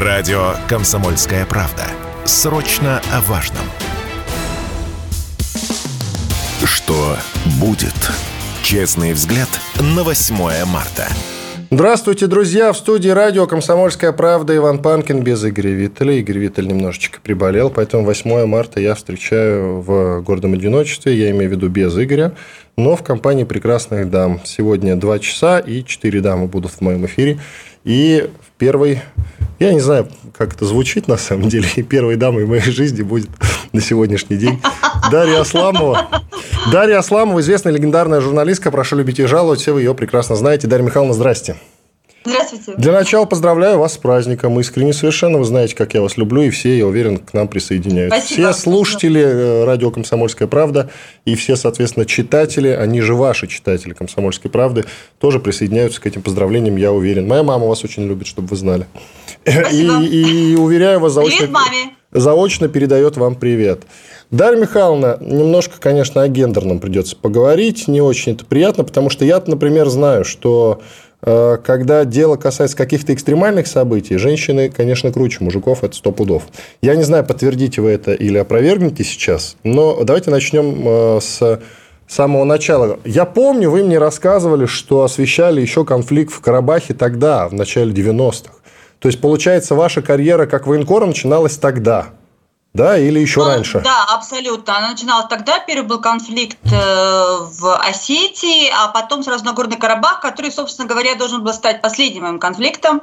Радио «Комсомольская правда». Срочно о важном. Что будет? Честный взгляд на 8 марта. Здравствуйте, друзья! В студии радио «Комсомольская правда» Иван Панкин без Игоря Виттеля. Игорь Виттель немножечко приболел, поэтому 8 марта я встречаю в гордом одиночестве, я имею в виду без Игоря, но в компании прекрасных дам. Сегодня 2 часа и 4 дамы будут в моем эфире. И в первой я не знаю, как это звучит на самом деле. И первой дамой моей жизни будет на сегодняшний день Дарья Асламова. Дарья Асламова, известная легендарная журналистка. Прошу любить и жаловать. Все вы ее прекрасно знаете. Дарья Михайловна, здрасте. Здравствуйте. Для начала поздравляю вас с праздником. Искренне совершенно. Вы знаете, как я вас люблю. И все, я уверен, к нам присоединяются. Спасибо. Все слушатели э, радио «Комсомольская правда» и все, соответственно, читатели, они же ваши читатели «Комсомольской правды», тоже присоединяются к этим поздравлениям, я уверен. Моя мама вас очень любит, чтобы вы знали. Спасибо. И, и уверяю вас, заочно, Привет маме. заочно передает вам привет. Дарья Михайловна, немножко, конечно, о гендерном придется поговорить. Не очень это приятно, потому что я, например, знаю, что когда дело касается каких-то экстремальных событий, женщины, конечно, круче мужиков, это сто пудов. Я не знаю, подтвердите вы это или опровергнете сейчас, но давайте начнем э, с самого начала. Я помню, вы мне рассказывали, что освещали еще конфликт в Карабахе тогда, в начале 90-х. То есть, получается, ваша карьера как военкора начиналась тогда, да, или еще Ну, раньше? Да, абсолютно. Она начиналась тогда. Первый был конфликт э, в Осетии, а потом сразу Нагорный Карабах, который, собственно говоря, должен был стать последним моим конфликтом,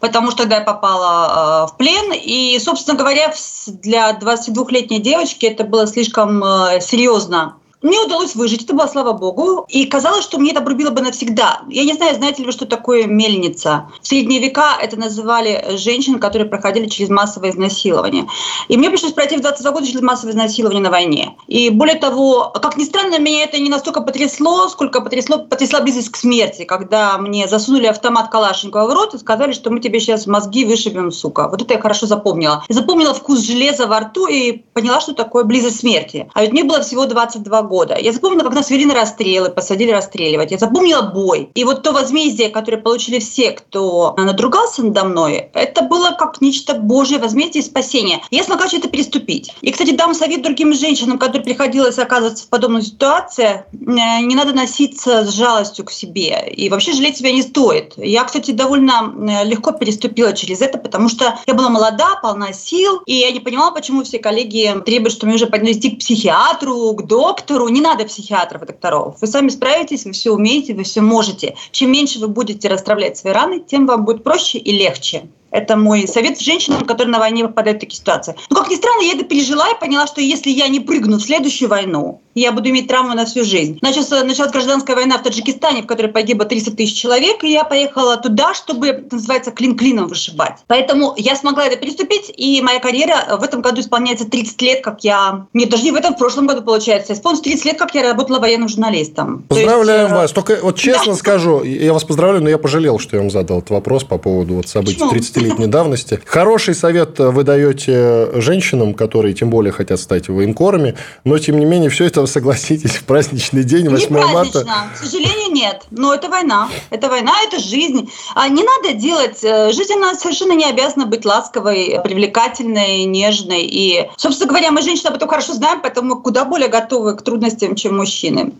потому что тогда я попала э, в плен. И, собственно говоря, для 22-летней девочки это было слишком э, серьезно. Мне удалось выжить, это было слава богу. И казалось, что мне это обрубило бы навсегда. Я не знаю, знаете ли вы, что такое мельница. В средние века это называли женщин, которые проходили через массовое изнасилование. И мне пришлось пройти в 22 года через массовое изнасилование на войне. И более того, как ни странно, меня это не настолько потрясло, сколько потрясло, потрясла близость к смерти, когда мне засунули автомат Калашникова в рот и сказали, что мы тебе сейчас мозги вышибем, сука. Вот это я хорошо запомнила. Я запомнила вкус железа во рту и поняла, что такое близость смерти. А ведь мне было всего 22 года. Я запомнила, как нас вели на расстрелы, посадили расстреливать. Я запомнила бой. И вот то возмездие, которое получили все, кто надругался надо мной, это было как нечто божье возмездие и спасение. Я смогла что-то переступить. И, кстати, дам совет другим женщинам, которым приходилось оказываться в подобной ситуации, э, не надо носиться с жалостью к себе. И вообще жалеть себя не стоит. Я, кстати, довольно э, легко переступила через это, потому что я была молода, полна сил, и я не понимала, почему все коллеги требуют, что мне уже поднести к психиатру, к доктору. Не надо психиатров и докторов. Вы сами справитесь, вы все умеете, вы все можете. Чем меньше вы будете расстравлять свои раны, тем вам будет проще и легче. Это мой совет женщинам, которые на войне попадают в такие ситуации. Но, как ни странно, я это пережила и поняла, что если я не прыгну в следующую войну, я буду иметь травму на всю жизнь. Началась, началась гражданская война в Таджикистане, в которой погибло 300 тысяч человек, и я поехала туда, чтобы, это называется, клин клином вышибать. Поэтому я смогла это переступить, и моя карьера в этом году исполняется 30 лет, как я... Нет, даже не в этом, в прошлом году, получается. Исполнилось 30 лет, как я работала военным журналистом. То есть, Поздравляем э, вас. Только вот честно да. скажу, я вас поздравляю, но я пожалел, что я вам задал этот вопрос по поводу вот событий Почему? 30-летней давности. Хороший совет вы даете женщинам, которые тем более хотят стать военкорами, но тем не менее все это, согласитесь, в праздничный день, 8 Не марта. празднично, к сожалению, нет. Но это война. Это война, это жизнь. А не надо делать... э, Жизнь, она совершенно не обязана быть ласковой, привлекательной, нежной. И, собственно говоря, мы, женщины, об этом хорошо знаем, поэтому куда более готовы к трудностям, чем мужчины.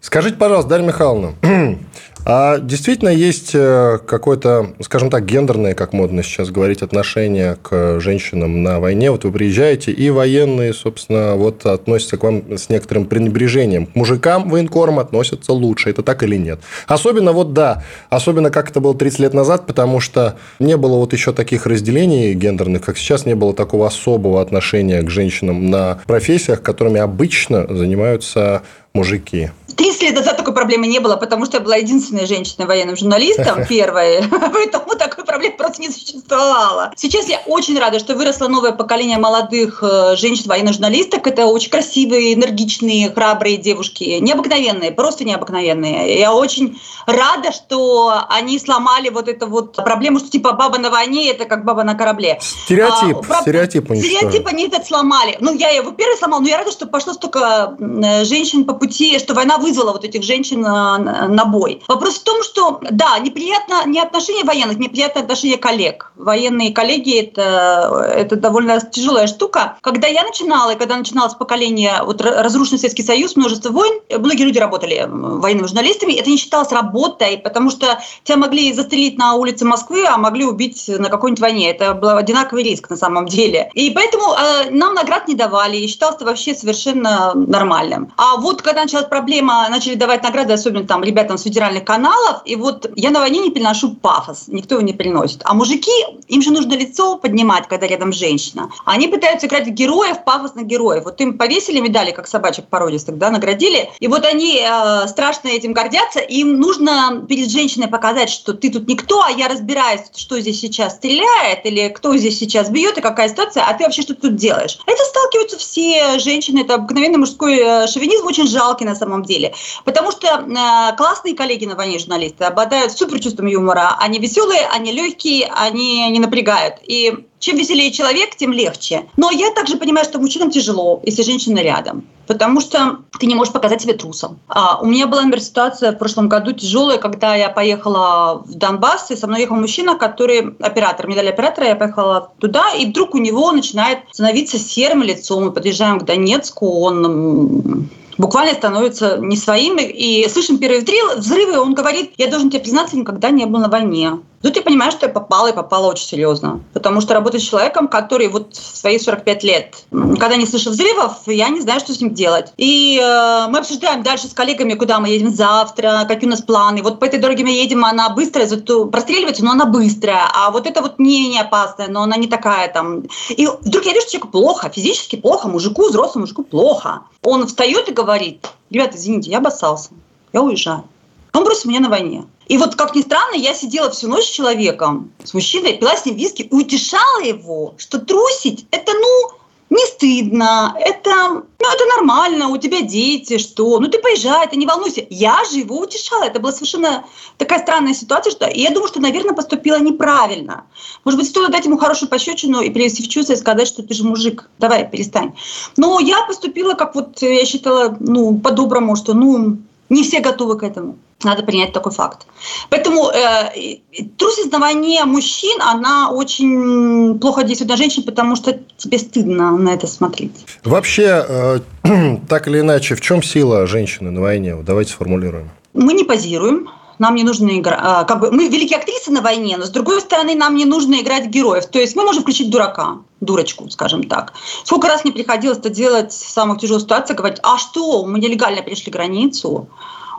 Скажите, пожалуйста, Дарья Михайловна, а действительно есть э, какое-то, скажем так, гендерное, как модно сейчас говорить, отношение к женщинам на войне? Вот вы приезжаете, и военные, собственно, вот относятся к вам с некоторым пренебрежением. К мужикам военкорам относятся лучше, это так или нет? Особенно вот да, особенно как это было 30 лет назад, потому что не было вот еще таких разделений гендерных, как сейчас, не было такого особого отношения к женщинам на профессиях, которыми обычно занимаются мужики. 30 лет назад такой проблемы не было, потому что я была единственной женщиной военным журналистом первой, поэтому такой проблемы просто не существовало. Сейчас я очень рада, что выросло новое поколение молодых э, женщин военных журналисток. Это очень красивые, энергичные, храбрые девушки, необыкновенные, просто необыкновенные. Я очень рада, что они сломали вот эту вот проблему, что типа баба на войне это как баба на корабле. Стереотип, А, прав- стереотип. Стереотип они этот сломали. Ну, я его первый сломал, но я рада, что пошло столько э, женщин по пути, что война вызвала вот этих женщин на бой. Вопрос в том, что, да, неприятно не отношение военных, неприятно отношение коллег. Военные коллеги это, это довольно тяжелая штука. Когда я начинала, и когда начиналось поколение, вот разрушенный Советский Союз, множество войн, многие люди работали военными журналистами, это не считалось работой, потому что тебя могли застрелить на улице Москвы, а могли убить на какой-нибудь войне. Это был одинаковый риск на самом деле. И поэтому э, нам наград не давали, и считалось это вообще совершенно нормальным. А вот когда началась проблема, начали давать награды, особенно там ребятам с федеральных каналов, и вот я на войне не переношу пафос, никто его не приносит. А мужики, им же нужно лицо поднимать, когда рядом женщина. Они пытаются играть героев, пафосных героев. Вот им повесили медали, как собачек породистых, да, наградили. И вот они э, страшно этим гордятся. Им нужно перед женщиной показать, что ты тут никто, а я разбираюсь, что здесь сейчас стреляет, или кто здесь сейчас бьет, и какая ситуация, а ты вообще что тут делаешь. Это сталкиваются все женщины, это обыкновенный мужской э, шовинизм, очень жалкий на самом деле. Потому что э, классные коллеги на войне журналисты обладают супер чувством юмора. Они веселые, они легкие, они не напрягают. И чем веселее человек, тем легче. Но я также понимаю, что мужчинам тяжело, если женщина рядом. Потому что ты не можешь показать себя трусом. А у меня была, например, ситуация в прошлом году тяжелая, когда я поехала в Донбасс, и со мной ехал мужчина, который оператор. Мне дали оператора, я поехала туда, и вдруг у него начинает становиться серым лицом. Мы подъезжаем к Донецку, он буквально становится не своим. И слышим первые взрывы, он говорит, я должен тебе признаться, никогда не был на войне. Тут я понимаю, что я попала и попала очень серьезно. Потому что работать с человеком, который вот в свои 45 лет, когда не слышал взрывов, я не знаю, что с ним делать. И э, мы обсуждаем дальше с коллегами, куда мы едем завтра, какие у нас планы. Вот по этой дороге мы едем, она быстрая, зато простреливается, но она быстрая. А вот это вот не, не опасная, но она не такая там. И вдруг я вижу, что человеку плохо, физически плохо, мужику, взрослому мужику плохо. Он встает и говорит, ребята, извините, я обоссался, я уезжаю. Он бросил меня на войне. И вот, как ни странно, я сидела всю ночь с человеком, с мужчиной, пила с ним виски утешала его, что трусить – это, ну, не стыдно, это, ну, это нормально, у тебя дети, что, ну ты поезжай, ты не волнуйся. Я же его утешала, это была совершенно такая странная ситуация, что я думаю, что, наверное, поступила неправильно. Может быть, стоило дать ему хорошую пощечину и привести в чувство и сказать, что ты же мужик, давай, перестань. Но я поступила, как вот я считала, ну, по-доброму, что, ну, не все готовы к этому. Надо принять такой факт. Поэтому э, трусость на войне мужчин, она очень плохо действует на женщин, потому что тебе стыдно на это смотреть. Вообще, э, так или иначе, в чем сила женщины на войне? Давайте сформулируем. Мы не позируем, нам не нужно играть. А, как бы мы великие актрисы на войне, но с другой стороны нам не нужно играть героев. То есть мы можем включить дурака, дурочку, скажем так. Сколько раз мне приходилось это делать в самых тяжелых ситуациях, говорить, а что, мы нелегально перешли границу,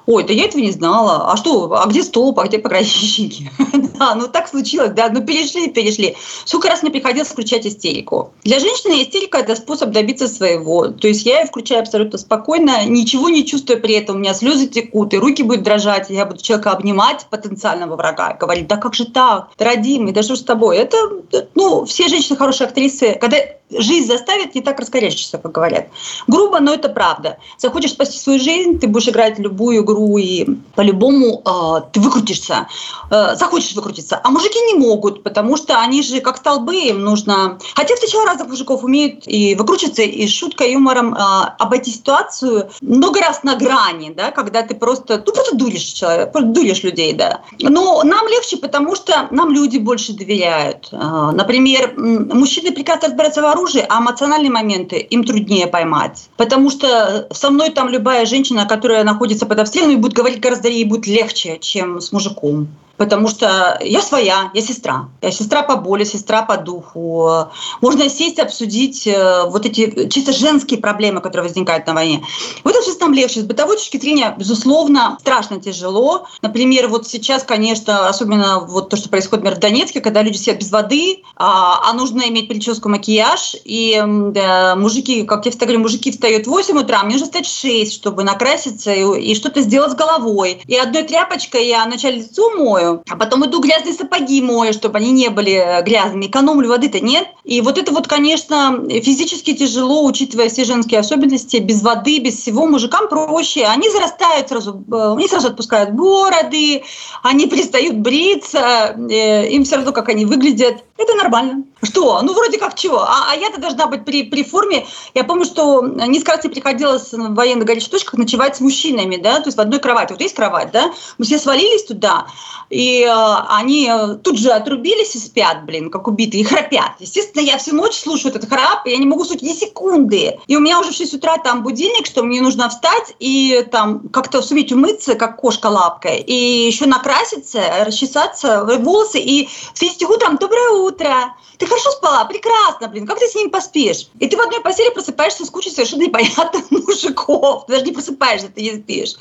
ой, да я этого не знала, а что, а где столб, а где пограничники? да, ну так случилось, да, ну перешли, перешли. Сколько раз мне приходилось включать истерику. Для женщины истерика – это способ добиться своего. То есть я ее включаю абсолютно спокойно, ничего не чувствуя при этом, у меня слезы текут, и руки будут дрожать, я буду человека обнимать, потенциального врага, говорить, да как же так, родимый, да что с тобой? Это, ну, все женщины хорошие актрисы, когда жизнь заставит не так раскорячиться, как говорят. Грубо, но это правда. Захочешь спасти свою жизнь, ты будешь играть любую игру, и по-любому э, ты выкрутишься. Э, захочешь выкрутиться. А мужики не могут, потому что они же как столбы, им нужно... Хотя встречала разных мужиков, умеют и выкручиваться, и шуткой, юмором э, обойти ситуацию много раз на грани, да, когда ты просто, ну, просто дуришь человека, дуришь людей, да. Но нам легче, потому что нам люди больше доверяют. Э, например, мужчины прекрасно разбираются в оружии, а эмоциональные моменты им труднее поймать. Потому что со мной там любая женщина, которая находится под обстрелом, будет говорить гораздо ей будет легче, чем с мужиком потому что я своя, я сестра. Я сестра по боли, сестра по духу. Можно сесть, обсудить э, вот эти чисто женские проблемы, которые возникают на войне. В этом смысле нам легче. С бытовой точки зрения, безусловно, страшно тяжело. Например, вот сейчас, конечно, особенно вот то, что происходит, например, в Донецке, когда люди сидят без воды, а, а нужно иметь прическу, макияж, и да, мужики, как я всегда говорю, мужики встают в 8 утра, мне нужно встать в 6, чтобы накраситься и, и что-то сделать с головой. И одной тряпочкой я вначале лицо мою, а потом иду грязные сапоги мою, чтобы они не были э, грязными. Экономлю, воды-то нет. И вот это вот, конечно, физически тяжело, учитывая все женские особенности. Без воды, без всего мужикам проще. Они зарастают сразу, э, они сразу отпускают бороды, они перестают бриться, э, им все равно, как они выглядят. Это нормально. Что? Ну, вроде как чего? А, а я-то должна быть при, при форме. Я помню, что несколько раз мне приходилось в военных горячих точках ночевать с мужчинами, да, то есть в одной кровати. Вот есть кровать, да? Мы все свалились туда, и э, они тут же отрубились и спят, блин, как убитые, и храпят. Естественно, я всю ночь слушаю этот храп, и я не могу слушать ни секунды. И у меня уже в 6 утра там будильник, что мне нужно встать и там как-то суметь умыться, как кошка лапкой, и еще накраситься, расчесаться, волосы, и встретить утром «Доброе утро!» Ты хорошо спала? Прекрасно, блин. Как ты с ними поспишь? И ты в одной постели просыпаешься с кучей совершенно непонятных мужиков. Ты даже не просыпаешься, ты не спишь.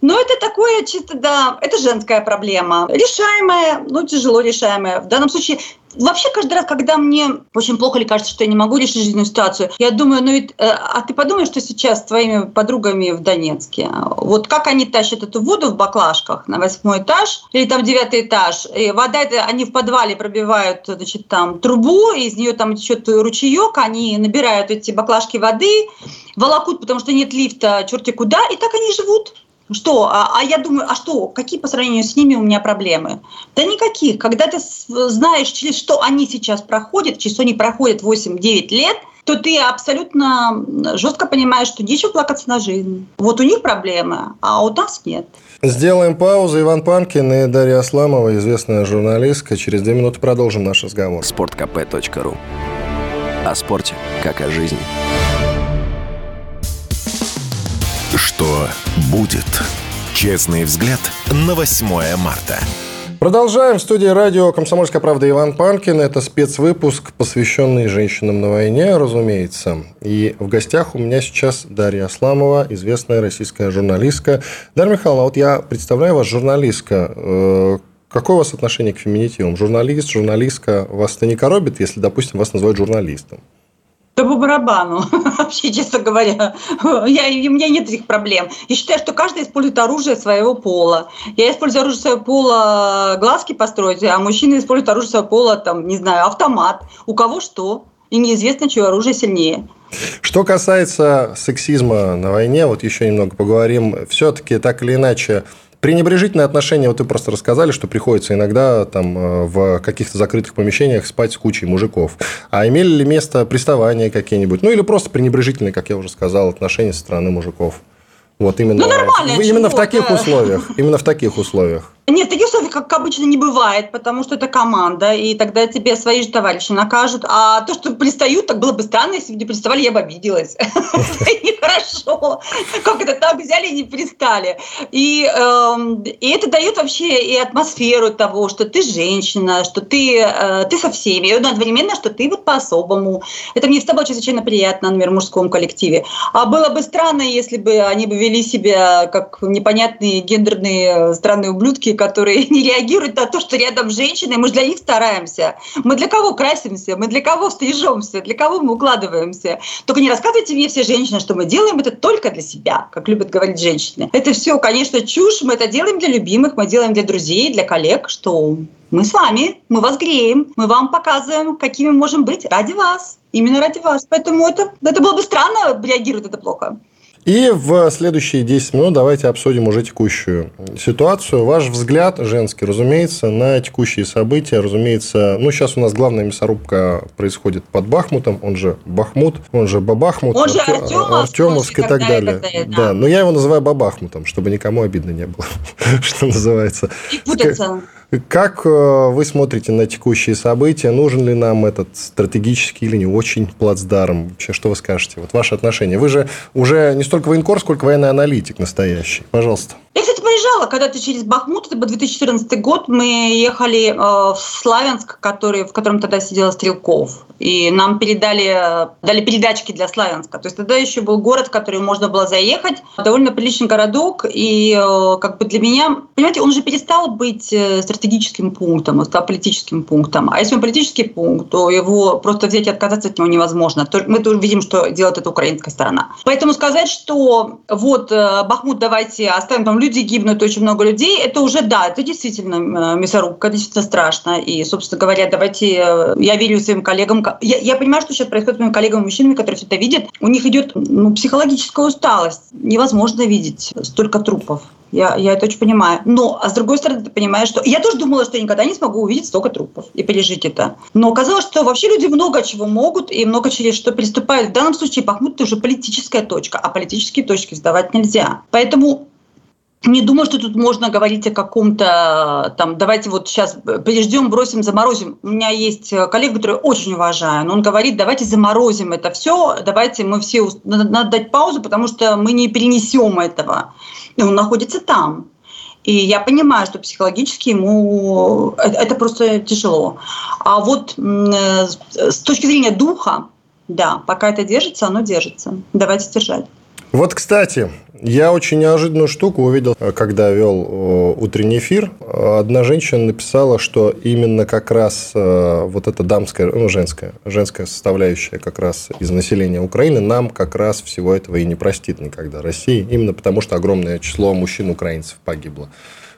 Но это такое чисто, да, это женская проблема. Решаемая, ну, тяжело решаемая. В данном случае Вообще, каждый раз, когда мне очень плохо или кажется, что я не могу решить жизненную ситуацию, я думаю, ну ведь, э, а ты подумай, что сейчас с твоими подругами в Донецке. Вот как они тащат эту воду в баклажках на восьмой этаж или там девятый этаж, и вода, это, они в подвале пробивают, значит, там трубу, и из нее там течет ручеек, они набирают эти баклажки воды, волокут, потому что нет лифта, черти куда, и так они живут. Что? А, а я думаю, а что? Какие по сравнению с ними у меня проблемы? Да никаких. Когда ты знаешь, через что они сейчас проходят, через что они проходят 8-9 лет, то ты абсолютно жестко понимаешь, что нечего плакаться на жизнь. Вот у них проблемы, а у нас нет. Сделаем паузу. Иван Панкин и Дарья Асламова, известная журналистка. Через две минуты продолжим наш разговор. Спорткп.ру О спорте, как о жизни. Что будет? Честный взгляд на 8 марта. Продолжаем. В студии радио «Комсомольская правда» Иван Панкин. Это спецвыпуск, посвященный женщинам на войне, разумеется. И в гостях у меня сейчас Дарья Асламова, известная российская журналистка. Дарья Михайловна, вот я представляю вас журналистка. Э, какое у вас отношение к феминитивам? Журналист, журналистка вас это не коробит, если, допустим, вас называют журналистом? Да по барабану, вообще, честно говоря. Я, у меня нет этих проблем. Я считаю, что каждый использует оружие своего пола. Я использую оружие своего пола глазки построить, а мужчины используют оружие своего пола, там, не знаю, автомат. У кого что. И неизвестно, чье оружие сильнее. Что касается сексизма на войне, вот еще немного поговорим. Все-таки так или иначе, Пренебрежительное отношение, вот вы просто рассказали, что приходится иногда там э, в каких-то закрытых помещениях спать с кучей мужиков. А имели ли место приставания какие-нибудь? Ну, или просто пренебрежительные, как я уже сказал, отношения со стороны мужиков? Вот именно, ну, нормально, именно в таких условиях. Именно в таких условиях. Нет, таких условий, как обычно, не бывает, потому что это команда, и тогда тебе свои же товарищи накажут. А то, что пристают, так было бы странно, если бы не приставали, я бы обиделась. Нехорошо. Как это так взяли и не пристали. И, эм, и это дает вообще и атмосферу того, что ты женщина, что ты, э, ты со всеми, и одновременно, что ты вот по-особому. Это мне всегда было чрезвычайно приятно, например, в мужском коллективе. А было бы странно, если бы они бы вели себя как непонятные гендерные странные ублюдки, которые не реагируют на то, что рядом женщины. Мы же для них стараемся. Мы для кого красимся? Мы для кого стрижемся? Для кого мы укладываемся? Только не рассказывайте мне все женщины, что мы делаем это только для себя, как любят говорить женщины. Это все, конечно, чушь. Мы это делаем для любимых, мы делаем для друзей, для коллег, что мы с вами, мы вас греем, мы вам показываем, какими можем быть ради вас. Именно ради вас. Поэтому это, это было бы странно, реагирует это плохо. И в следующие 10 минут давайте обсудим уже текущую ситуацию. Ваш взгляд, женский, разумеется, на текущие события. Разумеется, ну, сейчас у нас главная мясорубка происходит под Бахмутом, он же Бахмут, он же Бабахмут, он же Артемовск, Артемовск и так далее. да. да, но я его называю Бабахмутом, чтобы никому обидно не было, что называется. И путаться. Как э, вы смотрите на текущие события? Нужен ли нам этот стратегический или не очень плацдарм? Вообще, что вы скажете? Вот ваше отношение. Вы же уже не столько военкор, сколько военный аналитик настоящий. Пожалуйста. Проезжала когда-то через Бахмут, это был 2014 год, мы ехали э, в Славянск, который, в котором тогда сидела Стрелков. И нам передали дали передачки для Славянска. То есть тогда еще был город, в который можно было заехать. Довольно приличный городок. И э, как бы для меня, понимаете, он уже перестал быть э, стратегическим пунктом, стал политическим пунктом. А если он политический пункт, то его просто взять и отказаться от него невозможно. Мы тоже видим, что делает эта украинская сторона. Поэтому сказать, что вот Бахмут давайте оставим, там люди гибнут, гибнут очень много людей, это уже, да, это действительно э, мясорубка, действительно страшно. И, собственно говоря, давайте, э, я верю своим коллегам. Я, я понимаю, что сейчас происходит с моими коллегами-мужчинами, которые все это видят. У них идет ну, психологическая усталость. Невозможно видеть столько трупов. Я, я это очень понимаю. Но, а с другой стороны, ты понимаешь, что... Я тоже думала, что я никогда не смогу увидеть столько трупов и пережить это. Но оказалось, что вообще люди много чего могут и много через что приступают. В данном случае Бахмут – это уже политическая точка, а политические точки сдавать нельзя. Поэтому не думаю, что тут можно говорить о каком-то там, давайте вот сейчас переждем, бросим, заморозим. У меня есть коллега, который очень уважаю, но он говорит, давайте заморозим это все, давайте мы все, надо, надо дать паузу, потому что мы не перенесем этого. И он находится там. И я понимаю, что психологически ему это просто тяжело. А вот э, с точки зрения духа, да, пока это держится, оно держится. Давайте держать. Вот, кстати, я очень неожиданную штуку увидел, когда вел э, утренний эфир. Одна женщина написала, что именно как раз э, вот эта дамская, ну, женская, женская составляющая как раз из населения Украины нам как раз всего этого и не простит никогда России, именно потому что огромное число мужчин-украинцев погибло.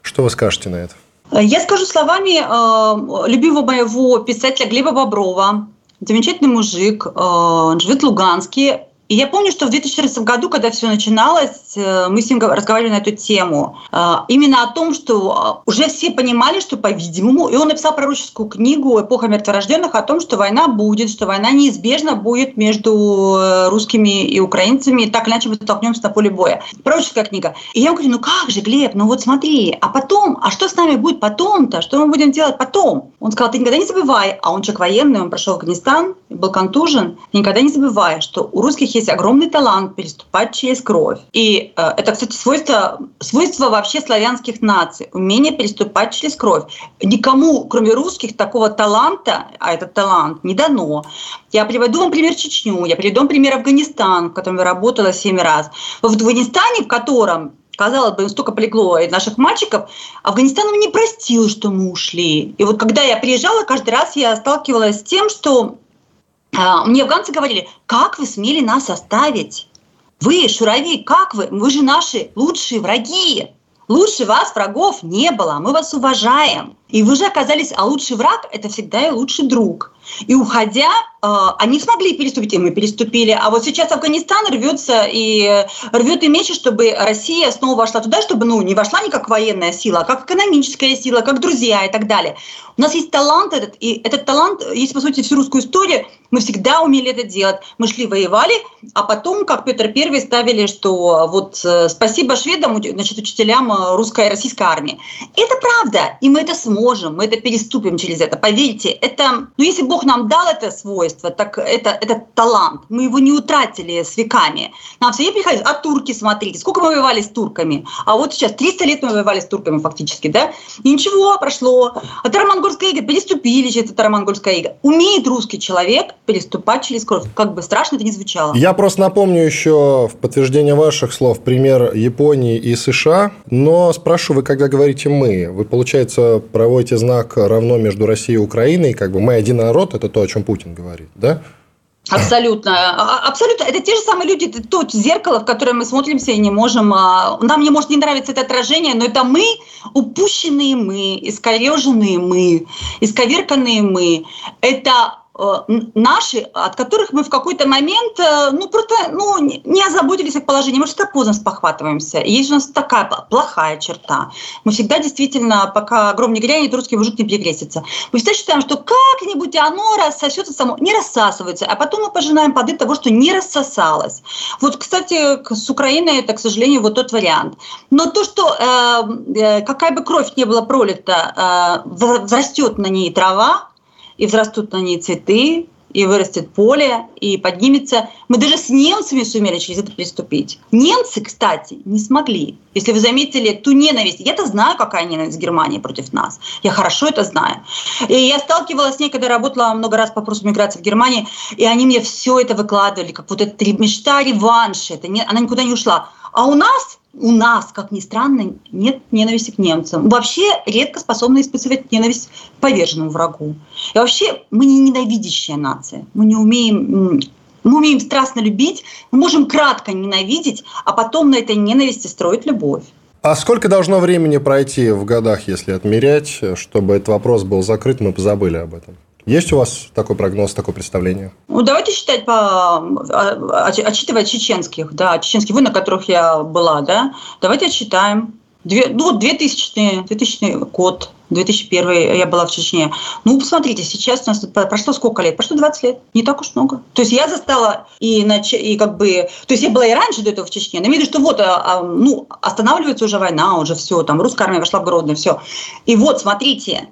Что вы скажете на это? Я скажу словами э, любимого моего писателя Глеба Боброва. Замечательный мужик, э, живет в Луганске. И я помню, что в 2014 году, когда все начиналось, э, мы с ним разговаривали на эту тему. Э, именно о том, что э, уже все понимали, что, по-видимому, и он написал пророческую книгу «Эпоха мертворожденных» о том, что война будет, что война неизбежно будет между русскими и украинцами, и так иначе мы столкнемся на поле боя. Пророческая книга. И я ему говорю, ну как же, Глеб, ну вот смотри, а потом, а что с нами будет потом-то? Что мы будем делать потом? Он сказал, ты никогда не забывай, а он человек военный, он прошел Афганистан, был контужен, никогда не забывай, что у русских есть огромный талант переступать через кровь. И э, это, кстати, свойство, свойство вообще славянских наций, умение переступать через кровь. Никому, кроме русских, такого таланта, а этот талант, не дано. Я приведу вам пример Чечню, я приведу вам пример Афганистан, в котором я работала семь раз. В Афганистане, в котором казалось бы, столько полегло наших мальчиков, Афганистан не простил, что мы ушли. И вот когда я приезжала, каждый раз я сталкивалась с тем, что мне афганцы говорили, как вы смели нас оставить? Вы, шурави, как вы? Вы же наши лучшие враги. Лучше вас врагов не было, мы вас уважаем. И вы же оказались, а лучший враг – это всегда и лучший друг. И уходя, э, они смогли переступить, и мы переступили. А вот сейчас Афганистан рвется и рвет и мечет, чтобы Россия снова вошла туда, чтобы ну, не вошла не как военная сила, а как экономическая сила, как друзья и так далее. У нас есть талант этот, и этот талант, есть, по сути, всю русскую историю, мы всегда умели это делать. Мы шли, воевали, а потом, как Петр Первый, ставили, что вот э, спасибо шведам, значит, учителям э, русской и российской армии. Это правда, и мы это сможем, мы это переступим через это. Поверьте, это, ну если Бог нам дал это свойство, так это, это талант. Мы его не утратили с веками. Нам все приходилось, а турки, смотрите, сколько мы воевали с турками. А вот сейчас 300 лет мы воевали с турками фактически, да? И ничего, прошло. А Тарамангольская ига, переступили через Тарамангольская ига. Умеет русский человек переступать через кровь. Как бы страшно это не звучало. Я просто напомню еще в подтверждение ваших слов пример Японии и США. Но спрошу, вы когда говорите «мы», вы, получается, проводите знак равно между Россией и Украиной, как бы мы один народ, это то, о чем Путин говорит, да? Абсолютно. А, а, абсолютно. Это те же самые люди, то зеркало, в которое мы смотримся и не можем... А, нам не может не нравиться это отражение, но это мы, упущенные мы, искореженные мы, исковерканные мы. Это наши, от которых мы в какой-то момент, э, ну, просто, ну, не озаботились их положением, мы что-то поздно спохватываемся. есть у нас такая плохая черта. Мы всегда действительно, пока гром не грянет, русский мужик не перекрестится. Мы всегда считаем, что как-нибудь оно рассосется само, не рассасывается, а потом мы пожинаем плоды того, что не рассосалось. Вот, кстати, с Украиной это, к сожалению, вот тот вариант. Но то, что э, э какая бы кровь не была пролита, э, взрастет на ней трава, и взрастут на ней цветы, и вырастет поле, и поднимется. Мы даже с немцами сумели через это приступить. Немцы, кстати, не смогли. Если вы заметили ту ненависть, я-то знаю, какая ненависть Германии против нас. Я хорошо это знаю. И я сталкивалась с ней, когда работала много раз по вопросу миграции в Германии, и они мне все это выкладывали, как вот эта мечта реванша. Это не, она никуда не ушла. А у нас у нас, как ни странно, нет ненависти к немцам. Вообще редко способны испытывать ненависть к поверженному врагу. И вообще мы не ненавидящая нация. Мы не умеем мы умеем страстно любить, мы можем кратко ненавидеть, а потом на этой ненависти строить любовь. А сколько должно времени пройти в годах, если отмерять, чтобы этот вопрос был закрыт, мы позабыли об этом? Есть у вас такой прогноз, такое представление? Ну, давайте считать по... А, отчитывая чеченских, да, чеченских войн, на которых я была, да, давайте отсчитаем. Две, ну, 2000, 2000 год, 2001 я была в Чечне. Ну, посмотрите, сейчас у нас прошло сколько лет? Прошло 20 лет. Не так уж много. То есть я застала и, нач... и как бы... То есть я была и раньше до этого в Чечне. Но имею в виду, что вот, а, а, ну, останавливается уже война, уже все, там, русская армия вошла в Гродно, все. И вот, смотрите,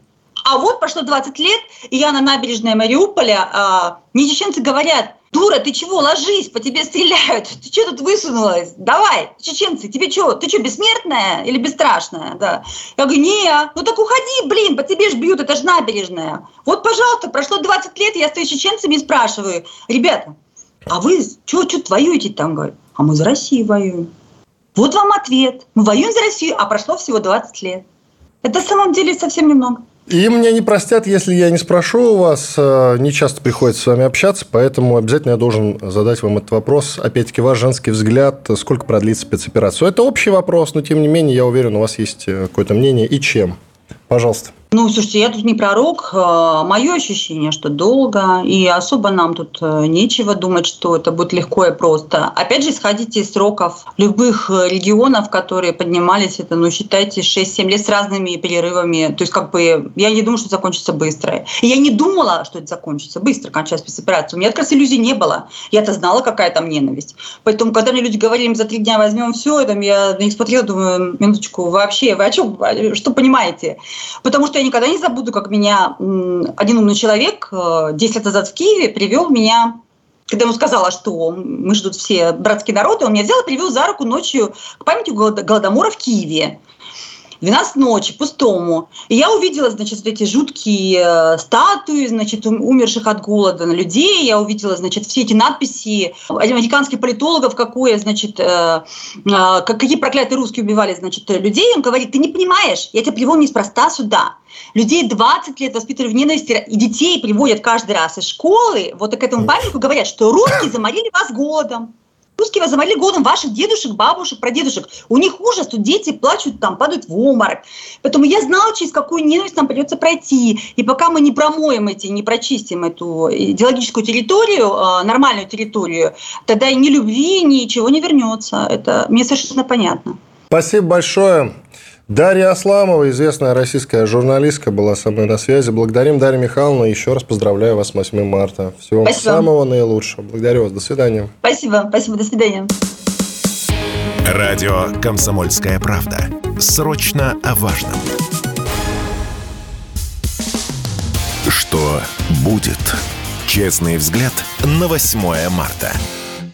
а вот прошло 20 лет, и я на набережной Мариуполя, а, мне чеченцы говорят, дура, ты чего, ложись, по тебе стреляют, ты что тут высунулась, давай, чеченцы, тебе что, ты что, бессмертная или бесстрашная, да? Я говорю, не, ну так уходи, блин, по тебе ж бьют, это ж набережная. Вот, пожалуйста, прошло 20 лет, я стою с чеченцами и спрашиваю, ребята, а вы что, что воюете там, говорю? А мы за Россию воюем. Вот вам ответ. Мы воюем за Россию, а прошло всего 20 лет. Это на самом деле совсем немного. И мне не простят, если я не спрошу у вас. Э, не часто приходится с вами общаться, поэтому обязательно я должен задать вам этот вопрос. Опять-таки, ваш женский взгляд, сколько продлится спецоперация? Это общий вопрос, но тем не менее, я уверен, у вас есть э, какое-то мнение. И чем? Пожалуйста. Ну, слушайте, я тут не пророк. Э, Мое ощущение, что долго, и особо нам тут э, нечего думать, что это будет легко и просто. Опять же, исходите из сроков любых э, регионов, которые поднимались, это, ну, считайте, 6-7 лет с разными перерывами. То есть, как бы, я не думаю, что закончится быстро. И я не думала, что это закончится быстро, кончая спецоперацию. У меня как раз иллюзий не было. Я-то знала, какая там ненависть. Поэтому, когда мне люди говорили, за три дня возьмем все, там, я на них смотрела, думаю, минуточку, вообще, вы о чем, что понимаете? Потому что я никогда не забуду, как меня один умный человек 10 э, лет назад в Киеве привел меня когда ему сказала, что мы ждут все братские народы, он меня взял и привел за руку ночью к памяти Голодомора в Киеве. 12 ночи, пустому. И я увидела, значит, эти жуткие э, статуи, значит, умерших от голода на людей. Я увидела, значит, все эти надписи американских политологов, какое, значит, э, э, какие проклятые русские убивали, значит, людей. Он говорит, ты не понимаешь, я тебя привел неспроста сюда. Людей 20 лет воспитывали в ненависти, и детей приводят каждый раз из школы, вот к этому памятнику говорят, что русские заморили вас голодом. Русские завалили голодом ваших дедушек, бабушек, прадедушек. У них ужас, тут дети плачут, там, падают в обморок. Поэтому я знала, через какую ненависть нам придется пройти. И пока мы не промоем эти, не прочистим эту идеологическую территорию, а, нормальную территорию, тогда и ни любви, ничего не вернется. Это мне совершенно понятно. Спасибо большое. Дарья Асламова, известная российская журналистка, была со мной на связи. Благодарим, Дарья Михайловна. Еще раз поздравляю вас с 8 марта. Всего вам самого наилучшего. Благодарю вас. До свидания. Спасибо. Спасибо. До свидания. Радио «Комсомольская правда». Срочно о важном. Что будет? Честный взгляд на 8 марта.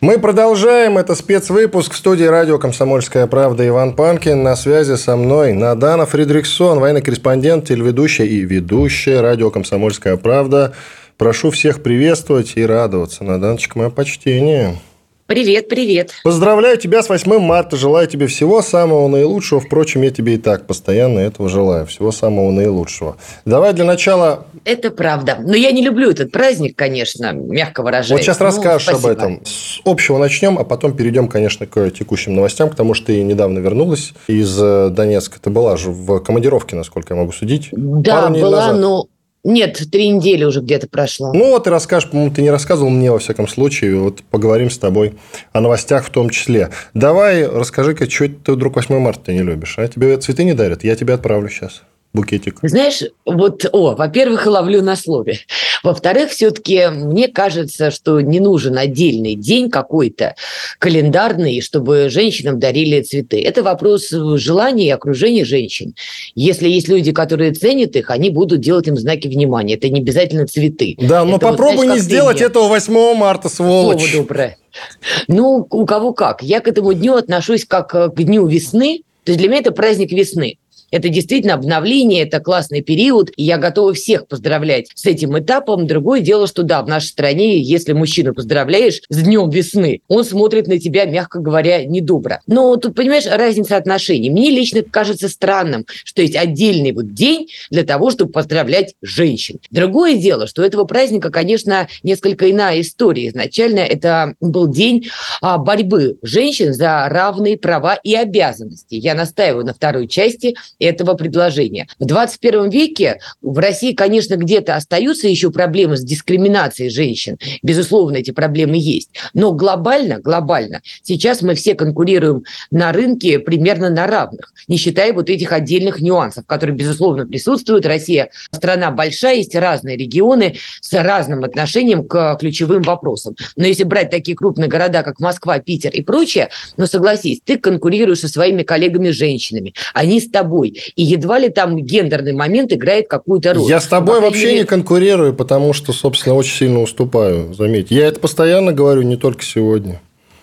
Мы продолжаем. Это спецвыпуск в студии радио «Комсомольская правда» Иван Панкин. На связи со мной Надана Фридриксон, военный корреспондент, телеведущая и ведущая радио «Комсомольская правда». Прошу всех приветствовать и радоваться. Наданочка, мое почтение. Привет, привет. Поздравляю тебя с 8 марта. Желаю тебе всего самого наилучшего. Впрочем, я тебе и так постоянно этого желаю. Всего самого наилучшего. Давай для начала... Это правда. Но я не люблю этот праздник, конечно, мягко выражаясь. Вот сейчас ну, расскажешь спасибо. об этом. С общего начнем, а потом перейдем, конечно, к текущим новостям, потому что ты недавно вернулась из э, Донецка. Ты была же в командировке, насколько я могу судить. Да, была, назад. но нет, три недели уже где-то прошло. Ну, вот ты расскажешь, по-моему, ты не рассказывал мне, во всяком случае. Вот поговорим с тобой о новостях в том числе. Давай, расскажи-ка, что ты вдруг 8 марта не любишь? А тебе цветы не дарят? Я тебе отправлю сейчас букетик? Знаешь, вот, о, во-первых, ловлю на слове. Во-вторых, все-таки мне кажется, что не нужен отдельный день какой-то календарный, чтобы женщинам дарили цветы. Это вопрос желания и окружения женщин. Если есть люди, которые ценят их, они будут делать им знаки внимания. Это не обязательно цветы. Да, но это попробуй вот, знаешь, не сделать этого 8 марта, сволочь. Слово доброе. Ну, у кого как. Я к этому дню отношусь как к дню весны. То есть для меня это праздник весны. Это действительно обновление, это классный период, и я готова всех поздравлять с этим этапом. Другое дело, что да, в нашей стране, если мужчину поздравляешь с днем весны, он смотрит на тебя, мягко говоря, недобро. Но тут, понимаешь, разница отношений. Мне лично кажется странным, что есть отдельный вот день для того, чтобы поздравлять женщин. Другое дело, что у этого праздника, конечно, несколько иная история. Изначально это был день а, борьбы женщин за равные права и обязанности. Я настаиваю на второй части этого предложения. В 21 веке в России, конечно, где-то остаются еще проблемы с дискриминацией женщин. Безусловно, эти проблемы есть. Но глобально, глобально, сейчас мы все конкурируем на рынке примерно на равных, не считая вот этих отдельных нюансов, которые, безусловно, присутствуют. Россия страна большая, есть разные регионы с разным отношением к ключевым вопросам. Но если брать такие крупные города, как Москва, Питер и прочее, ну, согласись, ты конкурируешь со своими коллегами-женщинами, они с тобой. И едва ли там гендерный момент играет какую-то роль. Я с тобой По вообще мере... не конкурирую, потому что, собственно, очень сильно уступаю, заметь. Я это постоянно говорю, не только сегодня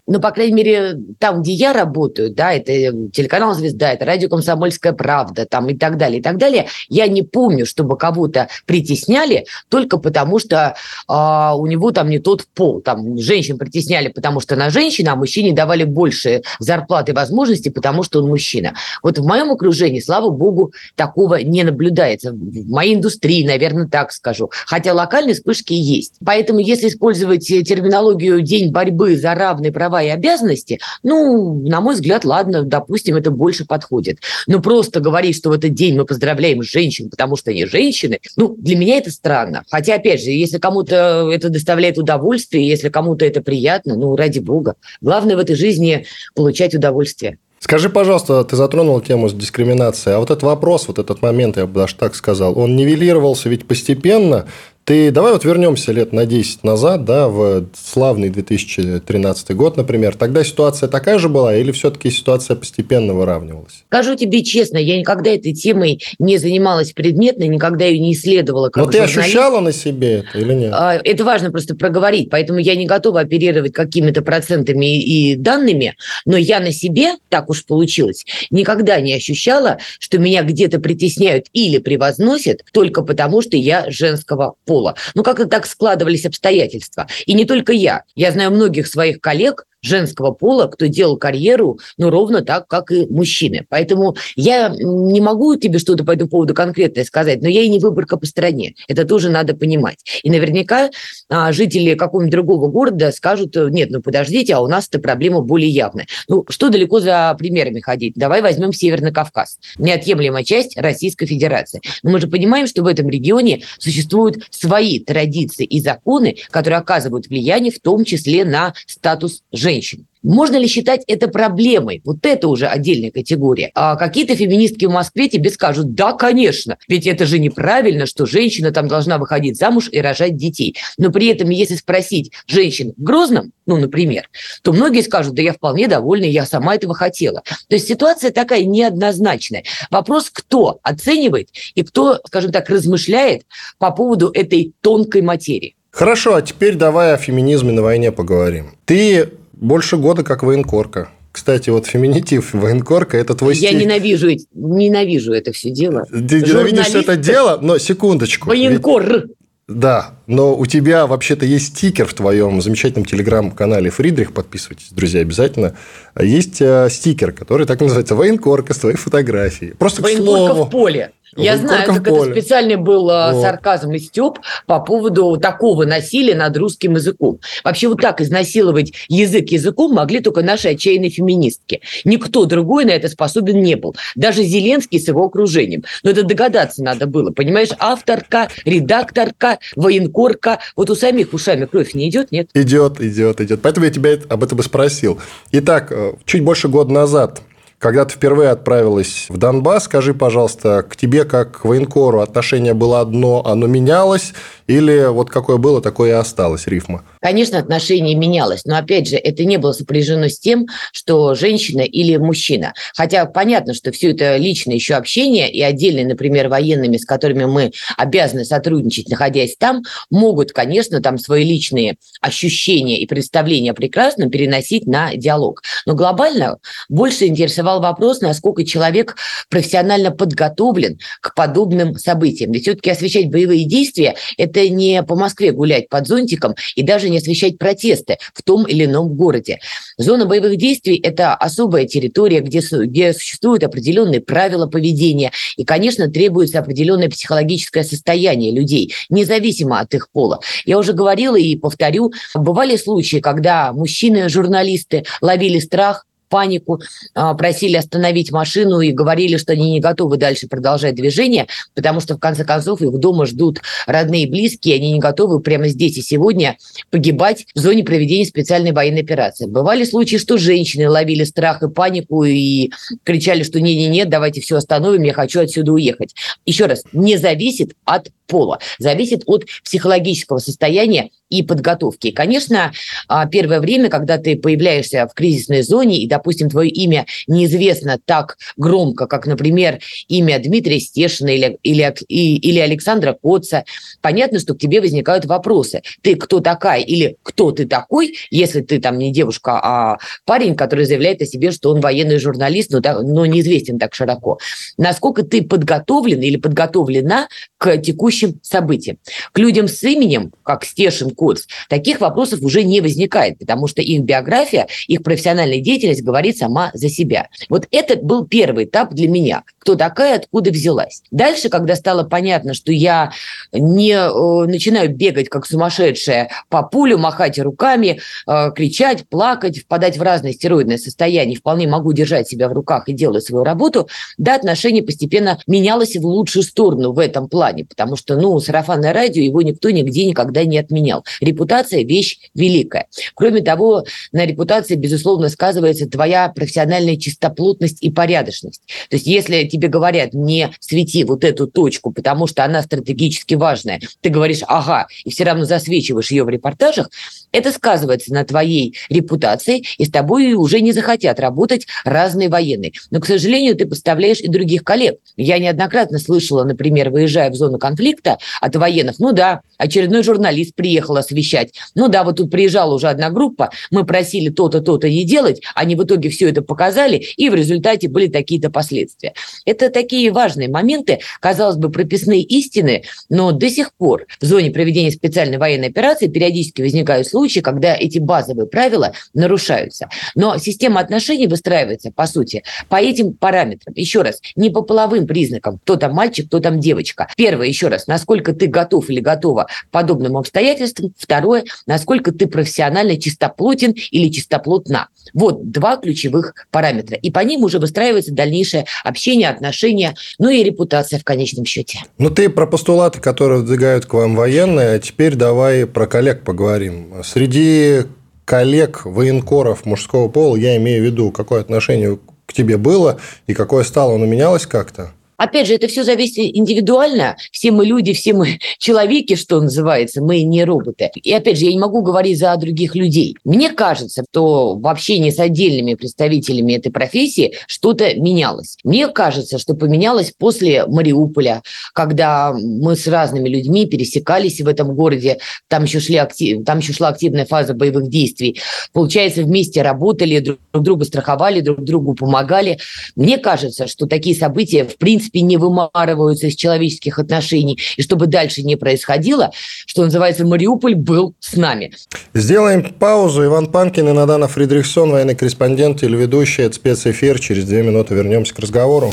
ну, по крайней мере, там, где я работаю, да, это телеканал «Звезда», это радио «Комсомольская правда», там и так далее, и так далее, я не помню, чтобы кого-то притесняли только потому, что э, у него там не тот пол. Там женщин притесняли, потому что она женщина, а мужчине давали больше зарплаты и возможностей, потому что он мужчина. Вот в моем окружении, слава богу, такого не наблюдается. В моей индустрии, наверное, так скажу. Хотя локальные вспышки есть. Поэтому, если использовать терминологию «день борьбы за равные права права и обязанности, ну, на мой взгляд, ладно, допустим, это больше подходит. Но просто говорить, что в этот день мы поздравляем женщин, потому что они женщины, ну, для меня это странно. Хотя, опять же, если кому-то это доставляет удовольствие, если кому-то это приятно, ну, ради бога. Главное в этой жизни получать удовольствие. Скажи, пожалуйста, ты затронул тему с дискриминацией, а вот этот вопрос, вот этот момент, я бы даже так сказал, он нивелировался ведь постепенно ты давай вот вернемся лет на 10 назад, да, в славный 2013 год, например. Тогда ситуация такая же была или все-таки ситуация постепенно выравнивалась? Скажу тебе честно, я никогда этой темой не занималась предметно, никогда ее не исследовала как Но ты ощущала на себе это или нет? А, это важно просто проговорить, поэтому я не готова оперировать какими-то процентами и данными, но я на себе, так уж получилось, никогда не ощущала, что меня где-то притесняют или превозносят только потому, что я женского пола. Ну, как-то так складывались обстоятельства. И не только я. Я знаю многих своих коллег, женского пола, кто делал карьеру, ну, ровно так, как и мужчины. Поэтому я не могу тебе что-то по этому поводу конкретное сказать, но я и не выборка по стране. Это тоже надо понимать. И наверняка а, жители какого-нибудь другого города скажут, нет, ну, подождите, а у нас эта проблема более явная. Ну, что далеко за примерами ходить? Давай возьмем Северный Кавказ. Неотъемлемая часть Российской Федерации. Но мы же понимаем, что в этом регионе существуют свои традиции и законы, которые оказывают влияние в том числе на статус женщин женщин. Можно ли считать это проблемой? Вот это уже отдельная категория. А какие-то феминистки в Москве тебе скажут, да, конечно, ведь это же неправильно, что женщина там должна выходить замуж и рожать детей. Но при этом, если спросить женщин в Грозном, ну, например, то многие скажут, да я вполне довольна, я сама этого хотела. То есть ситуация такая неоднозначная. Вопрос, кто оценивает и кто, скажем так, размышляет по поводу этой тонкой материи. Хорошо, а теперь давай о феминизме на войне поговорим. Ты больше года как военкорка. Кстати, вот феминитив военкорка – это твой Я стиль. ненавижу, ненавижу это все дело. Ты ненавидишь это дело, но секундочку. Военкор. Ведь... Да, но у тебя вообще-то есть стикер в твоем замечательном телеграм-канале Фридрих, подписывайтесь, друзья, обязательно. Есть э, стикер, который так называется «Военкорка» с твоей фотографией. Просто Военкорка к слову. в поле. Я знаю, как поле. это специальный был а, вот. сарказм и стёб по поводу такого насилия над русским языком. Вообще вот так изнасиловать язык языком могли только наши отчаянные феминистки. Никто другой на это способен не был. Даже Зеленский с его окружением. Но это догадаться надо было, понимаешь? Авторка, редакторка, военкорка. Вот у самих ушами кровь не идет, нет? Идет, идет, идет. Поэтому я тебя об этом и спросил. Итак, э, чуть больше года назад когда ты впервые отправилась в Донбасс, скажи, пожалуйста, к тебе как к военкору отношение было одно, оно менялось, или вот какое было, такое и осталось, рифма? Конечно, отношение менялось, но, опять же, это не было сопряжено с тем, что женщина или мужчина. Хотя понятно, что все это личное еще общение, и отдельные, например, военными, с которыми мы обязаны сотрудничать, находясь там, могут, конечно, там свои личные ощущения и представления о прекрасном переносить на диалог. Но глобально больше интересовало задавал вопрос, насколько человек профессионально подготовлен к подобным событиям. Ведь все-таки освещать боевые действия – это не по Москве гулять под зонтиком и даже не освещать протесты в том или ином городе. Зона боевых действий – это особая территория, где, где существуют определенные правила поведения. И, конечно, требуется определенное психологическое состояние людей, независимо от их пола. Я уже говорила и повторю, бывали случаи, когда мужчины-журналисты ловили страх, панику, а, просили остановить машину и говорили, что они не готовы дальше продолжать движение, потому что, в конце концов, их дома ждут родные и близкие, они не готовы прямо здесь и сегодня погибать в зоне проведения специальной военной операции. Бывали случаи, что женщины ловили страх и панику и кричали, что не-не-не, давайте все остановим, я хочу отсюда уехать. Еще раз, не зависит от пола, зависит от психологического состояния и подготовки. Конечно, а, первое время, когда ты появляешься в кризисной зоне, и, допустим, твое имя неизвестно так громко, как, например, имя Дмитрия Стешина или, или, или Александра Коца, понятно, что к тебе возникают вопросы. Ты кто такая или кто ты такой, если ты там не девушка, а парень, который заявляет о себе, что он военный журналист, но, но неизвестен так широко. Насколько ты подготовлен или подготовлена к текущим событиям. К людям с именем, как Стешин, Коц, таких вопросов уже не возникает, потому что их биография, их профессиональная деятельность говорит сама за себя. Вот это был первый этап для меня. Кто такая, откуда взялась. Дальше, когда стало понятно, что я не э, начинаю бегать как сумасшедшая по пулю, махать руками, э, кричать, плакать, впадать в разные стероидные состояния, вполне могу держать себя в руках и делать свою работу, да, отношение постепенно менялось в лучшую сторону в этом плане, потому что, ну, сарафанное радио, его никто нигде никогда не отменял. Репутация – вещь великая. Кроме того, на репутации, безусловно, сказывается твоя профессиональная чистоплотность и порядочность. То есть если тебе говорят, не свети вот эту точку, потому что она стратегически важная, ты говоришь, ага, и все равно засвечиваешь ее в репортажах, это сказывается на твоей репутации, и с тобой уже не захотят работать разные военные. Но, к сожалению, ты поставляешь и других коллег. Я неоднократно слышала, например, выезжая в зону конфликта от военных, ну да, очередной журналист приехал освещать. Ну да, вот тут приезжала уже одна группа, мы просили то-то, то-то не делать, они в итоге все это показали, и в результате были такие-то последствия. Это такие важные моменты, казалось бы, прописные истины, но до сих пор в зоне проведения специальной военной операции периодически возникают случаи, случаи, когда эти базовые правила нарушаются. Но система отношений выстраивается, по сути, по этим параметрам. Еще раз, не по половым признакам, кто там мальчик, кто там девочка. Первое, еще раз, насколько ты готов или готова к подобным обстоятельствам. Второе, насколько ты профессионально чистоплотен или чистоплотна. Вот два ключевых параметра. И по ним уже выстраивается дальнейшее общение, отношения, ну и репутация в конечном счете. Ну, ты про постулаты, которые выдвигают к вам военные, а теперь давай про коллег поговорим. Среди коллег военкоров мужского пола я имею в виду, какое отношение к тебе было и какое стало, оно менялось как-то? Опять же, это все зависит индивидуально. Все мы люди, все мы человеки, что называется, мы не роботы. И опять же, я не могу говорить за других людей. Мне кажется, что в общении с отдельными представителями этой профессии что-то менялось. Мне кажется, что поменялось после Мариуполя, когда мы с разными людьми пересекались в этом городе, там еще, шли актив, там еще шла активная фаза боевых действий. Получается, вместе работали, друг друга страховали, друг другу помогали. Мне кажется, что такие события, в принципе, принципе не вымарываются из человеческих отношений, и чтобы дальше не происходило, что называется, Мариуполь был с нами. Сделаем паузу. Иван Панкин и Надана Фридрихсон, военный корреспондент или ведущий. Это спецэфир. Через две минуты вернемся к разговору.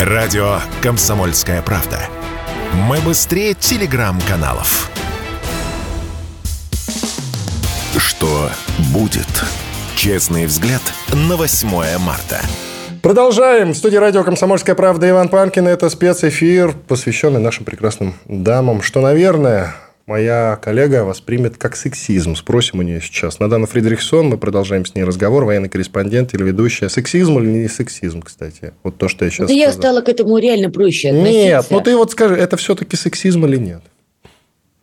Радио «Комсомольская правда». Мы быстрее телеграм-каналов. Что будет? Честный взгляд на 8 марта. Продолжаем. В студии радио «Комсомольская правда» Иван Панкин. Это спецэфир, посвященный нашим прекрасным дамам, что, наверное, моя коллега воспримет как сексизм. Спросим у нее сейчас. Надана Фридрихсон, мы продолжаем с ней разговор, военный корреспондент или ведущая. Сексизм или не сексизм, кстати? Вот то, что я сейчас Да сказал. я стала к этому реально проще относиться. Нет, ну ты вот скажи, это все-таки сексизм или нет?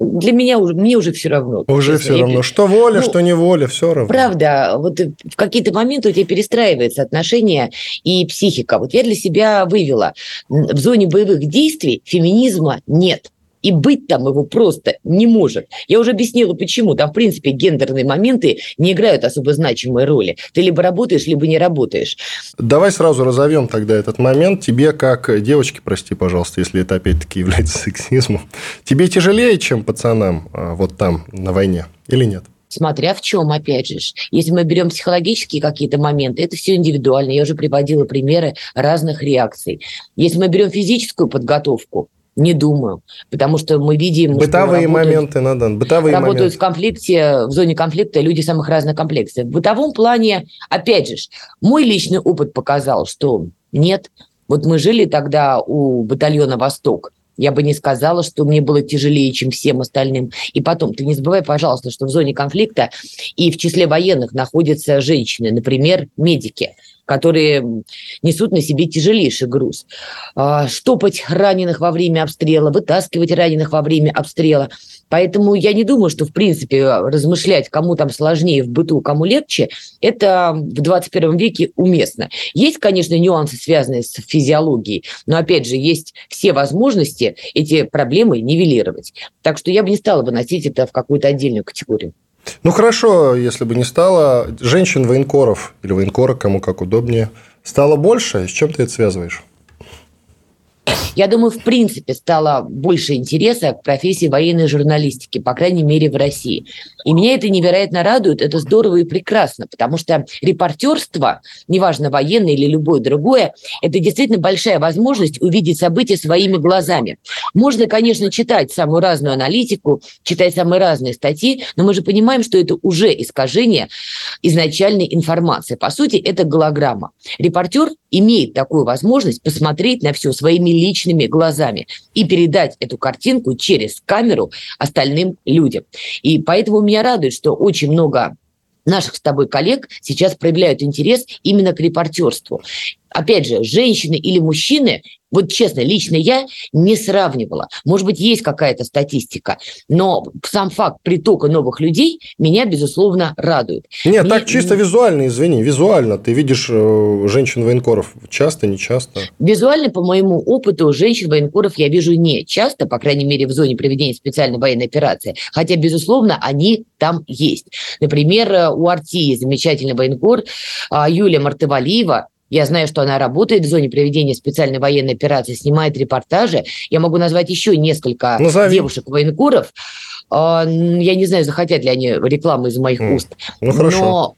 Для меня уже, мне уже все равно. Уже все равно. Что воля, ну, что не воля, все равно. Правда, вот в какие-то моменты у тебя перестраивается отношение и психика. Вот я для себя вывела, в зоне боевых действий феминизма нет. И быть там его просто не может. Я уже объяснила, почему. Там, в принципе, гендерные моменты не играют особо значимой роли. Ты либо работаешь, либо не работаешь. Давай сразу разовьем тогда этот момент. Тебе, как девочке, прости, пожалуйста, если это опять-таки является сексизмом, тебе тяжелее, чем пацанам а, вот там на войне или нет? смотря в чем, опять же. Если мы берем психологические какие-то моменты, это все индивидуально. Я уже приводила примеры разных реакций. Если мы берем физическую подготовку, не думаю, потому что мы видим... Бытовые работают, моменты, надо, бытовые Работают моменты. в конфликте, в зоне конфликта люди самых разных комплексов. В бытовом плане, опять же, мой личный опыт показал, что нет. Вот мы жили тогда у батальона «Восток», я бы не сказала, что мне было тяжелее, чем всем остальным. И потом, ты не забывай, пожалуйста, что в зоне конфликта и в числе военных находятся женщины, например, медики которые несут на себе тяжелейший груз. А, штопать раненых во время обстрела, вытаскивать раненых во время обстрела. Поэтому я не думаю, что, в принципе, размышлять, кому там сложнее в быту, кому легче, это в 21 веке уместно. Есть, конечно, нюансы, связанные с физиологией, но, опять же, есть все возможности эти проблемы нивелировать. Так что я бы не стала выносить это в какую-то отдельную категорию. Ну хорошо, если бы не стало женщин-военкоров или военкора, кому как удобнее, стало больше. С чем ты это связываешь? Я думаю, в принципе, стало больше интереса к профессии военной журналистики, по крайней мере, в России. И меня это невероятно радует, это здорово и прекрасно, потому что репортерство, неважно, военное или любое другое, это действительно большая возможность увидеть события своими глазами. Можно, конечно, читать самую разную аналитику, читать самые разные статьи, но мы же понимаем, что это уже искажение изначальной информации. По сути, это голограмма. Репортер имеет такую возможность посмотреть на все своими личными глазами и передать эту картинку через камеру остальным людям. И поэтому меня радует, что очень много наших с тобой коллег сейчас проявляют интерес именно к репортерству опять же, женщины или мужчины, вот честно, лично я не сравнивала. Может быть, есть какая-то статистика, но сам факт притока новых людей меня, безусловно, радует. Нет, Мне... так чисто визуально, извини, визуально. Ты видишь э, женщин-военкоров часто, не часто? Визуально, по моему опыту, женщин-военкоров я вижу не часто, по крайней мере, в зоне проведения специальной военной операции. Хотя, безусловно, они там есть. Например, э, у Арти замечательный военкор а, Юлия Мартывалиева, я знаю, что она работает в зоне проведения специальной военной операции, снимает репортажи. Я могу назвать еще несколько Назови. девушек-военкуров. А, я не знаю, захотят ли они рекламу из моих mm. уст. Ну, хорошо. Но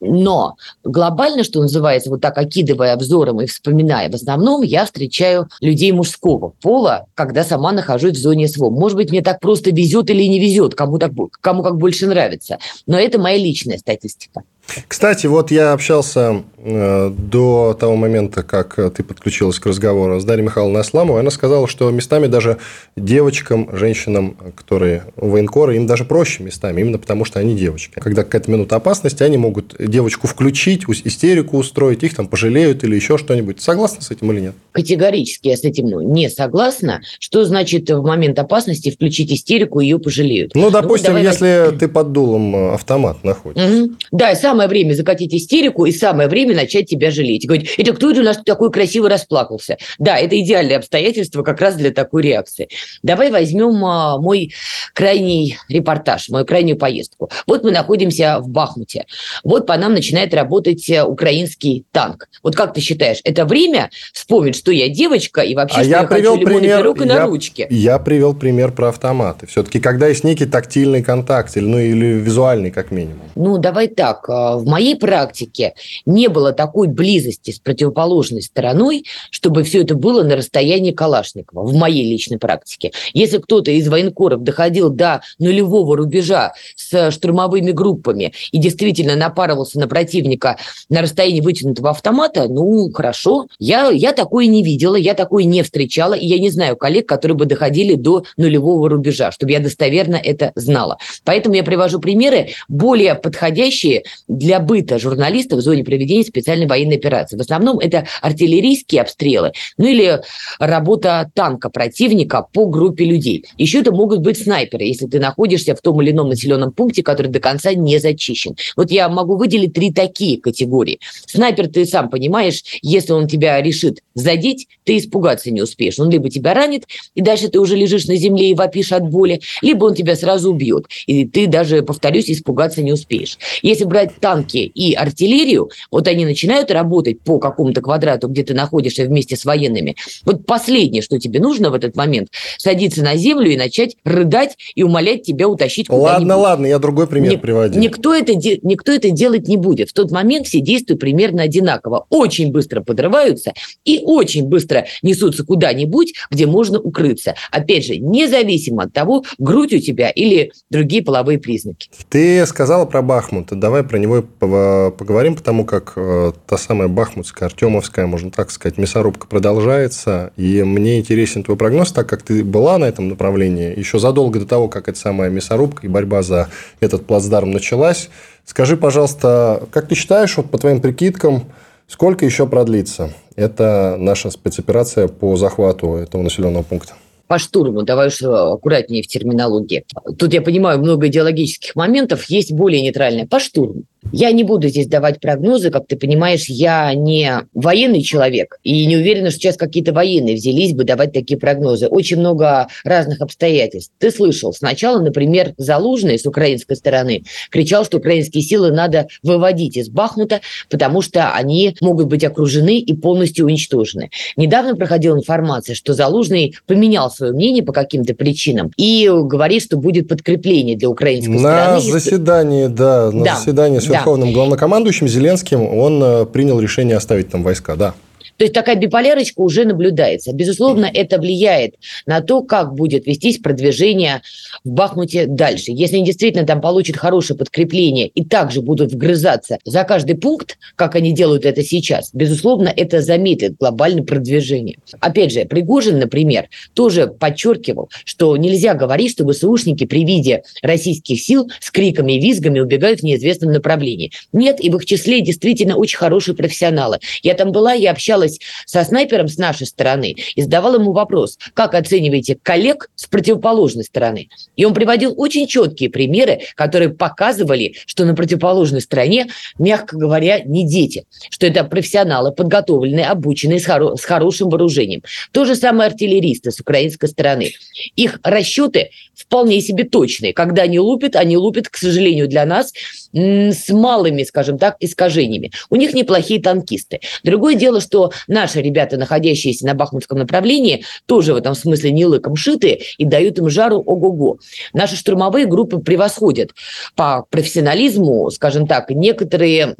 но глобально, что называется, вот так окидывая обзором и вспоминая, в основном я встречаю людей мужского пола, когда сама нахожусь в зоне СВО. Может быть, мне так просто везет или не везет, кому, так, кому как больше нравится. Но это моя личная статистика. Кстати, вот я общался э, до того момента, как ты подключилась к разговору с Дарьей Михайловной Асламовой. Она сказала, что местами даже девочкам, женщинам, которые военкоры, им даже проще местами, именно потому что они девочки. Когда какая-то минута опасности, они могут девочку включить, истерику устроить, их там пожалеют или еще что-нибудь. Согласна с этим или нет? Категорически я с этим ну, не согласна. Что значит в момент опасности включить истерику, ее пожалеют? Ну, допустим, ну, давай... если ты под дулом э, автомат находишься. Угу. Да, сам самое время закатить истерику и самое время начать тебя жалеть. Говорить, это кто это у нас такой красивый расплакался? Да, это идеальное обстоятельство как раз для такой реакции. Давай возьмем а, мой крайний репортаж, мою крайнюю поездку. Вот мы находимся в Бахмуте. Вот по нам начинает работать э, украинский танк. Вот как ты считаешь, это время вспомнить, что я девочка и вообще, а что я, я привел хочу пример, пирог и я, на ручке? Я привел пример про автоматы. Все-таки, когда есть некий тактильный контакт, ну или визуальный как минимум. Ну, давай так. А, в моей практике не было такой близости с противоположной стороной, чтобы все это было на расстоянии Калашникова, в моей личной практике. Если кто-то из военкоров доходил до нулевого рубежа с штурмовыми группами и действительно напарывался на противника на расстоянии вытянутого автомата, ну, хорошо. Я, я такое не видела, я такое не встречала, и я не знаю коллег, которые бы доходили до нулевого рубежа, чтобы я достоверно это знала. Поэтому я привожу примеры более подходящие для быта журналиста в зоне проведения специальной военной операции. В основном это артиллерийские обстрелы, ну или работа танка противника по группе людей. Еще это могут быть снайперы, если ты находишься в том или ином населенном пункте, который до конца не зачищен. Вот я могу выделить три такие категории. Снайпер, ты сам понимаешь, если он тебя решит задеть, ты испугаться не успеешь. Он либо тебя ранит, и дальше ты уже лежишь на земле и вопишь от боли, либо он тебя сразу убьет, и ты даже, повторюсь, испугаться не успеешь. Если брать танки и артиллерию, вот они начинают работать по какому-то квадрату, где ты находишься вместе с военными. Вот последнее, что тебе нужно в этот момент, садиться на землю и начать рыдать и умолять тебя утащить куда-нибудь. Ладно, ладно, я другой пример Ник- приводил. Никто это, никто это делать не будет. В тот момент все действуют примерно одинаково. Очень быстро подрываются и очень быстро несутся куда-нибудь, где можно укрыться. Опять же, независимо от того, грудь у тебя или другие половые признаки. Ты сказала про Бахмут. Давай про него поговорим, потому как э, та самая Бахмутская, Артемовская, можно так сказать, мясорубка продолжается. И мне интересен твой прогноз, так как ты была на этом направлении еще задолго до того, как эта самая мясорубка и борьба за этот плацдарм началась. Скажи, пожалуйста, как ты считаешь, вот по твоим прикидкам, сколько еще продлится? Это наша спецоперация по захвату этого населенного пункта по штурму, давай уж аккуратнее в терминологии. Тут я понимаю много идеологических моментов, есть более нейтральное. По штурму. Я не буду здесь давать прогнозы, как ты понимаешь, я не военный человек и не уверена, что сейчас какие-то военные взялись бы давать такие прогнозы. Очень много разных обстоятельств. Ты слышал, сначала, например, Залужный с украинской стороны кричал, что украинские силы надо выводить из Бахмута, потому что они могут быть окружены и полностью уничтожены. Недавно проходила информация, что Залужный поменял свое мнение по каким-то причинам и говорит, что будет подкрепление для украинской на стороны. На заседании, да, на да. заседании верховным главнокомандующим Зеленским он э, принял решение оставить там войска, да. То есть такая биполярочка уже наблюдается. Безусловно, это влияет на то, как будет вестись продвижение в Бахмуте дальше. Если они действительно там получат хорошее подкрепление и также будут вгрызаться за каждый пункт, как они делают это сейчас, безусловно, это замедлит глобальное продвижение. Опять же, Пригожин, например, тоже подчеркивал, что нельзя говорить, что ВСУшники при виде российских сил с криками и визгами убегают в неизвестном направлении. Нет, и в их числе действительно очень хорошие профессионалы. Я там была, я общалась общалась со снайпером с нашей стороны и задавала ему вопрос, как оцениваете коллег с противоположной стороны. И он приводил очень четкие примеры, которые показывали, что на противоположной стороне, мягко говоря, не дети, что это профессионалы, подготовленные, обученные, с, хоро- с хорошим вооружением. То же самое артиллеристы с украинской стороны. Их расчеты вполне себе точные. Когда они лупят, они лупят, к сожалению, для нас с малыми, скажем так, искажениями. У них неплохие танкисты. Другое дело, что наши ребята, находящиеся на Бахмутском направлении, тоже в этом смысле не лыком шитые и дают им жару ого-го. Наши штурмовые группы превосходят по профессионализму, скажем так, некоторые,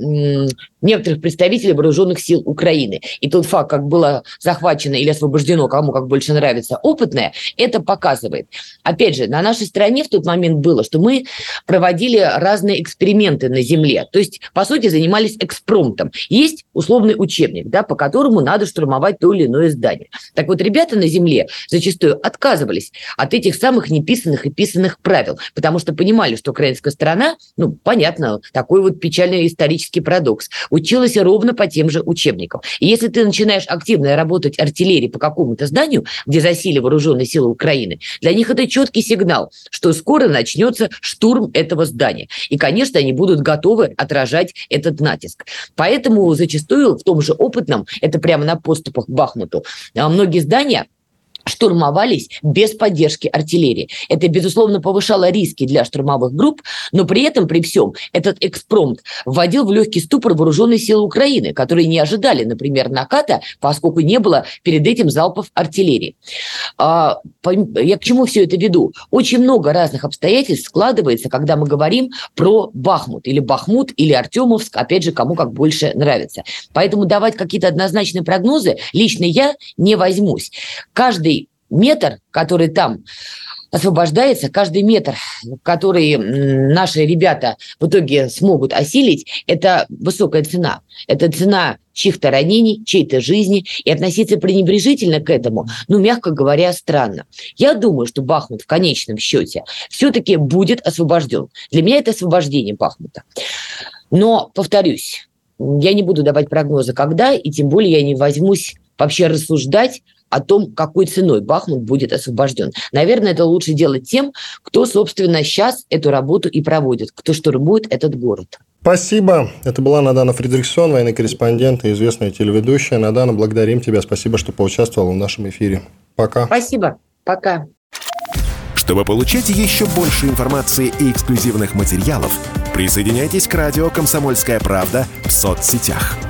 некоторых представителей вооруженных сил Украины. И тот факт, как было захвачено или освобождено, кому как больше нравится, опытное, это показывает. Опять же, на нашей стороне в тот момент было, что мы проводили разные эксперименты на Земле. То есть, по сути, занимались экспромтом. Есть условный учебник, да, по которому надо штурмовать то или иное здание. Так вот, ребята на Земле зачастую отказывались от этих самых неписанных и писанных правил, потому что понимали, что украинская сторона, ну, понятно, такой вот печальный исторический парадокс, училась ровно по тем же учебникам. И если ты начинаешь активно работать артиллерией по какому-то зданию, где засели вооруженные силы Украины, для них это четкий сигнал, что скоро начнется штурм этого здания. И, конечно, они будут готовы отражать этот натиск. Поэтому зачастую в том же опытном это прямо на поступах к Бахмуту, а многие здания штурмовались без поддержки артиллерии. Это, безусловно, повышало риски для штурмовых групп, но при этом, при всем, этот экспромт вводил в легкий ступор вооруженные силы Украины, которые не ожидали, например, наката, поскольку не было перед этим залпов артиллерии. А, я к чему все это веду? Очень много разных обстоятельств складывается, когда мы говорим про Бахмут, или Бахмут, или Артемовск, опять же, кому как больше нравится. Поэтому давать какие-то однозначные прогнозы лично я не возьмусь. Каждый метр, который там освобождается, каждый метр, который наши ребята в итоге смогут осилить, это высокая цена. Это цена чьих-то ранений, чьей-то жизни, и относиться пренебрежительно к этому, ну, мягко говоря, странно. Я думаю, что Бахмут в конечном счете все-таки будет освобожден. Для меня это освобождение Бахмута. Но, повторюсь, я не буду давать прогнозы, когда, и тем более я не возьмусь вообще рассуждать о том, какой ценой Бахмут будет освобожден. Наверное, это лучше делать тем, кто, собственно, сейчас эту работу и проводит, кто штурмует этот город. Спасибо. Это была Надана Фридрихсон, военный корреспондент и известная телеведущая. Надана, благодарим тебя. Спасибо, что поучаствовала в нашем эфире. Пока. Спасибо. Пока. Чтобы получать еще больше информации и эксклюзивных материалов, присоединяйтесь к радио «Комсомольская правда» в соцсетях –